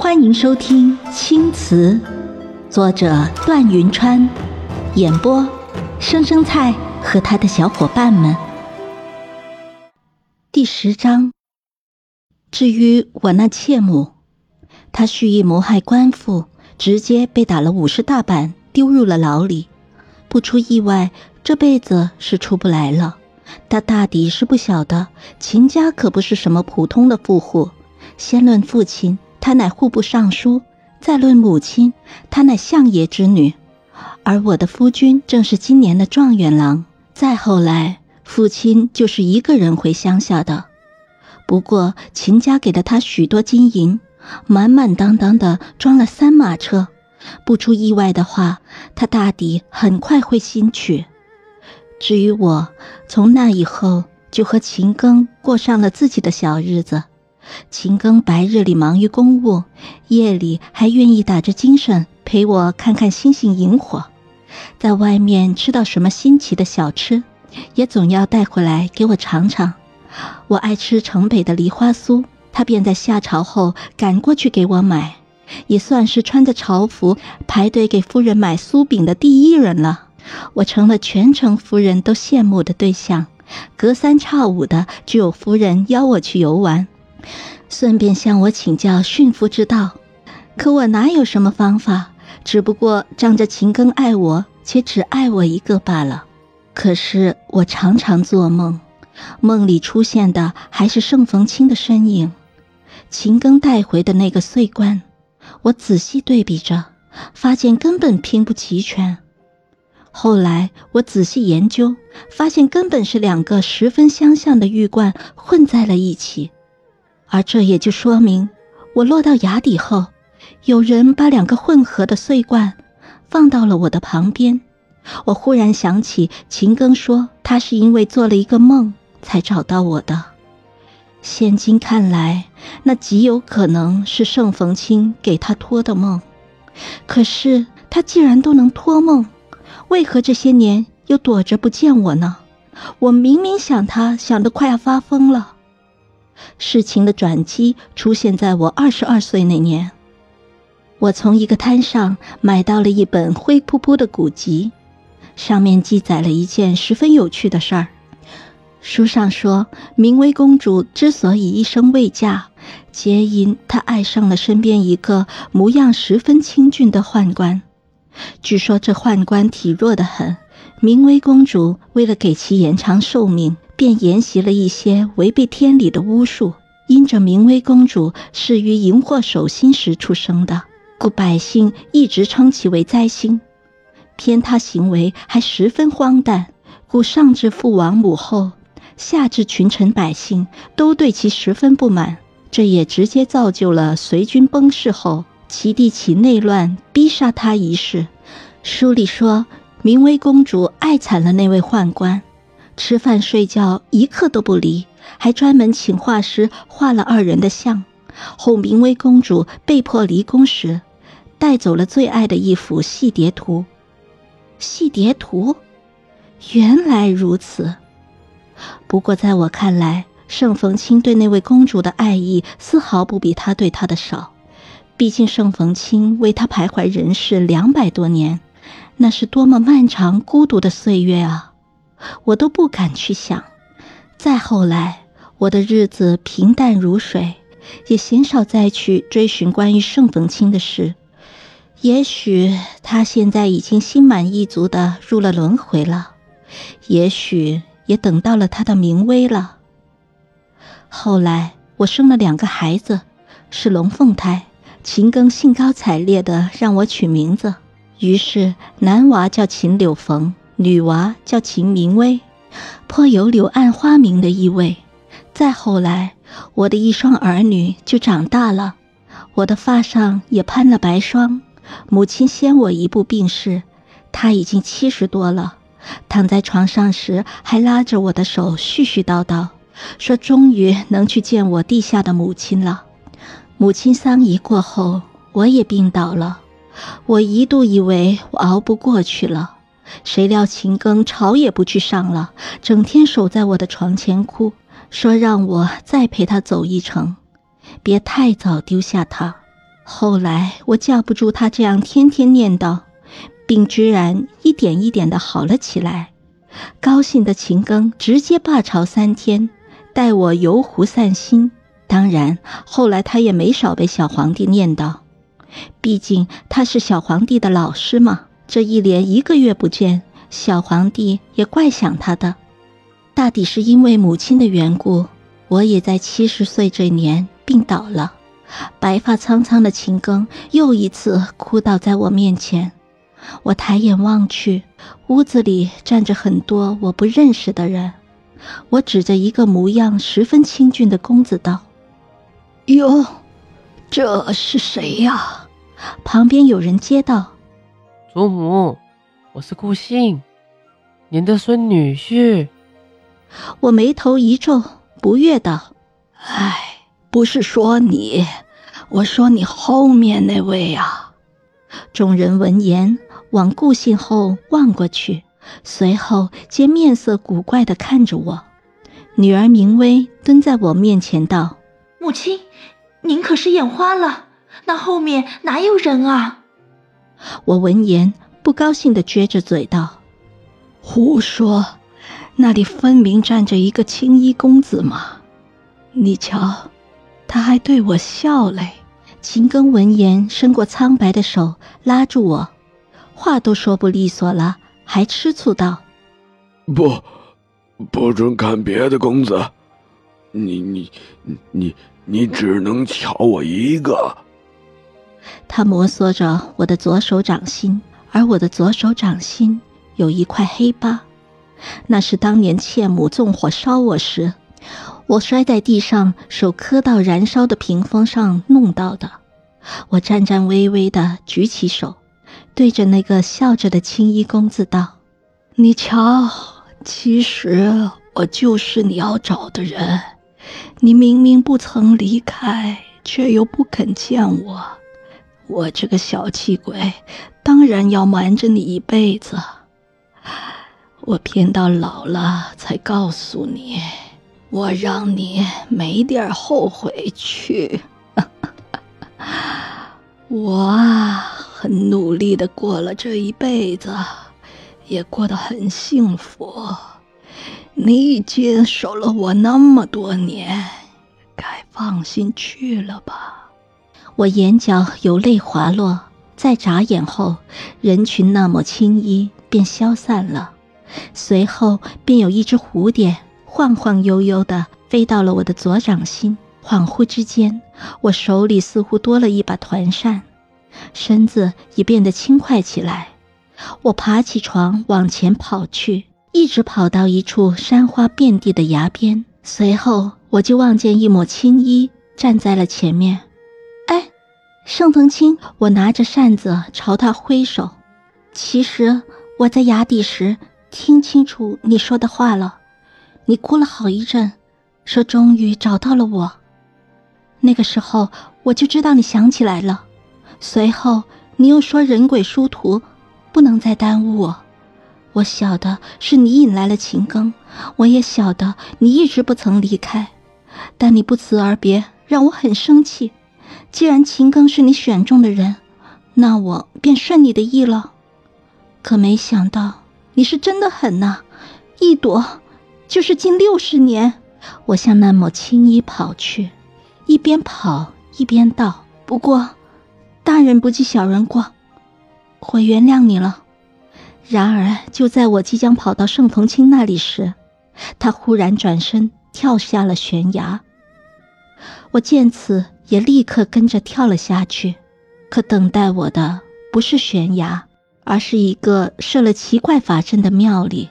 欢迎收听《青瓷》，作者段云川，演播生生菜和他的小伙伴们。第十章。至于我那妾母，她蓄意谋害官府，直接被打了五十大板，丢入了牢里。不出意外，这辈子是出不来了。他大抵是不晓得，秦家可不是什么普通的富户。先论父亲。她乃户部尚书，再论母亲，她乃相爷之女，而我的夫君正是今年的状元郎。再后来，父亲就是一个人回乡下的。不过秦家给了他许多金银，满满当当的装了三马车。不出意外的话，他大抵很快会新娶。至于我，从那以后就和秦庚过上了自己的小日子。秦庚白日里忙于公务，夜里还愿意打着精神陪我看看星星萤火。在外面吃到什么新奇的小吃，也总要带回来给我尝尝。我爱吃城北的梨花酥，他便在下朝后赶过去给我买，也算是穿着朝服排队给夫人买酥饼的第一人了。我成了全城夫人都羡慕的对象，隔三差五的就有夫人邀我去游玩。顺便向我请教驯服之道，可我哪有什么方法？只不过仗着秦庚爱我，且只爱我一个罢了。可是我常常做梦，梦里出现的还是盛逢清的身影，秦庚带回的那个碎棺。我仔细对比着，发现根本拼不齐全。后来我仔细研究，发现根本是两个十分相像的玉罐混在了一起。而这也就说明，我落到崖底后，有人把两个混合的碎罐放到了我的旁边。我忽然想起秦庚说，他是因为做了一个梦才找到我的。现今看来，那极有可能是盛逢清给他托的梦。可是他既然都能托梦，为何这些年又躲着不见我呢？我明明想他想得快要发疯了。事情的转机出现在我二十二岁那年，我从一个摊上买到了一本灰扑扑的古籍，上面记载了一件十分有趣的事儿。书上说，明威公主之所以一生未嫁，皆因她爱上了身边一个模样十分清俊的宦官。据说这宦官体弱得很，明威公主为了给其延长寿命。便沿袭了一些违背天理的巫术。因着明威公主是于荧惑守心时出生的，故百姓一直称其为灾星。偏她行为还十分荒诞，故上至父王母后，下至群臣百姓，都对其十分不满。这也直接造就了隋军崩逝后，齐地起内乱，逼杀他一事。书里说，明威公主爱惨了那位宦官。吃饭睡觉一刻都不离，还专门请画师画了二人的像。哄明威公主被迫离宫时，带走了最爱的一幅戏蝶图。戏蝶图，原来如此。不过在我看来，盛逢清对那位公主的爱意丝毫不比他对她的少。毕竟盛逢清为她徘徊人世两百多年，那是多么漫长孤独的岁月啊！我都不敢去想。再后来，我的日子平淡如水，也鲜少再去追寻关于盛逢清的事。也许他现在已经心满意足的入了轮回了，也许也等到了他的名威了。后来，我生了两个孩子，是龙凤胎。秦庚兴高采烈的让我取名字，于是男娃叫秦柳逢。女娃叫秦明威，颇有柳暗花明的意味。再后来，我的一双儿女就长大了，我的发上也攀了白霜。母亲先我一步病逝，她已经七十多了，躺在床上时还拉着我的手絮絮叨叨，说终于能去见我地下的母亲了。母亲丧仪过后，我也病倒了，我一度以为我熬不过去了。谁料秦庚朝也不去上了，整天守在我的床前哭，说让我再陪他走一程，别太早丢下他。后来我架不住他这样天天念叨，病居然一点一点的好了起来。高兴的秦庚直接罢朝三天，带我游湖散心。当然，后来他也没少被小皇帝念叨，毕竟他是小皇帝的老师嘛。这一连一个月不见，小皇帝也怪想他的。大抵是因为母亲的缘故，我也在七十岁这年病倒了。白发苍苍的秦庚又一次哭倒在我面前，我抬眼望去，屋子里站着很多我不认识的人。我指着一个模样十分清俊的公子道：“哟，这是谁呀？”旁边有人接道：“祖母，我是顾信，您的孙女婿。”我眉头一皱，不悦道：“哎。”不是说你，我说你后面那位啊！众人闻言往顾信后望过去，随后皆面色古怪的看着我。女儿明薇蹲在我面前道：“母亲，您可是眼花了？那后面哪有人啊？”我闻言不高兴的撅着嘴道：“胡说！那里分明站着一个青衣公子嘛！你瞧。”他还对我笑嘞。秦庚闻言，伸过苍白的手拉住我，话都说不利索了，还吃醋道：“不，不准看别的公子，你你你你只能瞧我一个。”他摩挲着我的左手掌心，而我的左手掌心有一块黑疤，那是当年妾母纵火烧我时。我摔在地上，手磕到燃烧的屏风上弄到的。我颤颤巍巍地举起手，对着那个笑着的青衣公子道：“你瞧，其实我就是你要找的人。你明明不曾离开，却又不肯见我。我这个小气鬼，当然要瞒着你一辈子。我偏到老了才告诉你。”我让你没点后悔去。我啊，很努力的过了这一辈子，也过得很幸福。你已经守了我那么多年，该放心去了吧？我眼角有泪滑落，再眨眼后，人群那抹青衣便消散了，随后便有一只蝴蝶。晃晃悠悠的飞到了我的左掌心，恍惚之间，我手里似乎多了一把团扇，身子也变得轻快起来。我爬起床往前跑去，一直跑到一处山花遍地的崖边，随后我就望见一抹青衣站在了前面。盛藤青，我拿着扇子朝他挥手。其实我在崖底时听清楚你说的话了。你哭了好一阵，说终于找到了我。那个时候我就知道你想起来了。随后你又说人鬼殊途，不能再耽误我。我晓得是你引来了秦庚，我也晓得你一直不曾离开，但你不辞而别让我很生气。既然秦庚是你选中的人，那我便顺你的意了。可没想到你是真的狠呐，一躲。就是近六十年，我向那抹青衣跑去，一边跑一边道：“不过，大人不计小人过，我原谅你了。”然而，就在我即将跑到盛同清那里时，他忽然转身跳下了悬崖。我见此，也立刻跟着跳了下去。可等待我的不是悬崖，而是一个设了奇怪法阵的庙里。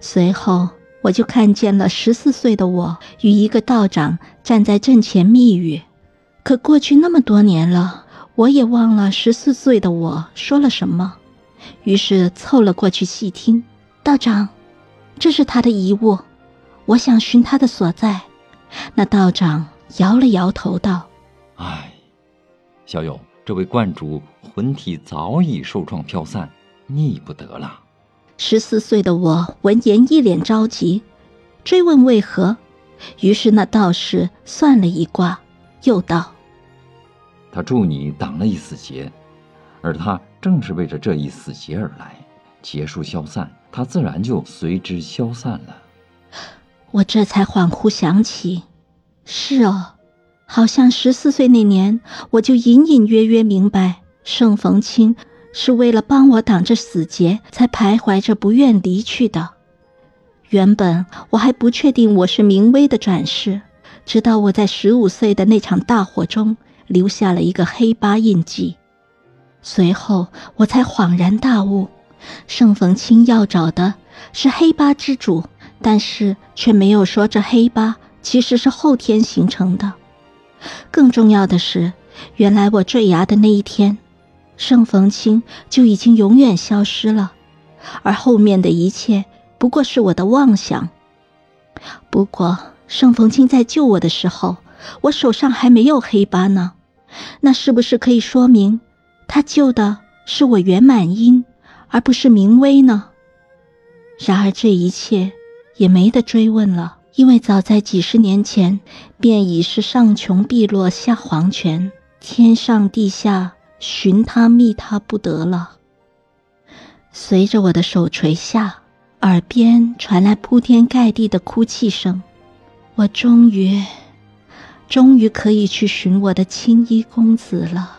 随后。我就看见了十四岁的我与一个道长站在阵前密语，可过去那么多年了，我也忘了十四岁的我说了什么，于是凑了过去细听。道长，这是他的遗物，我想寻他的所在。那道长摇了摇头道：“唉，小友，这位观主魂体早已受创飘散，逆不得了。”十四岁的我闻言一脸着急，追问为何。于是那道士算了一卦，又道：“他助你挡了一死劫，而他正是为着这一死劫而来。劫数消散，他自然就随之消散了。我这才恍惚想起，是哦，好像十四岁那年，我就隐隐约约明白，盛逢清是为了帮我挡着死劫，才徘徊着不愿离去的。原本我还不确定我是明威的转世，直到我在十五岁的那场大火中留下了一个黑疤印记，随后我才恍然大悟。盛逢清要找的是黑疤之主，但是却没有说这黑疤其实是后天形成的。更重要的是，原来我坠崖的那一天，盛逢清就已经永远消失了，而后面的一切不过是我的妄想。不过，盛逢清在救我的时候，我手上还没有黑疤呢，那是不是可以说明他救的是我圆满阴？而不是明威呢？然而这一切也没得追问了，因为早在几十年前便已是上穷碧落下黄泉，天上地下寻他觅他不得了。随着我的手垂下，耳边传来铺天盖地的哭泣声，我终于，终于可以去寻我的青衣公子了。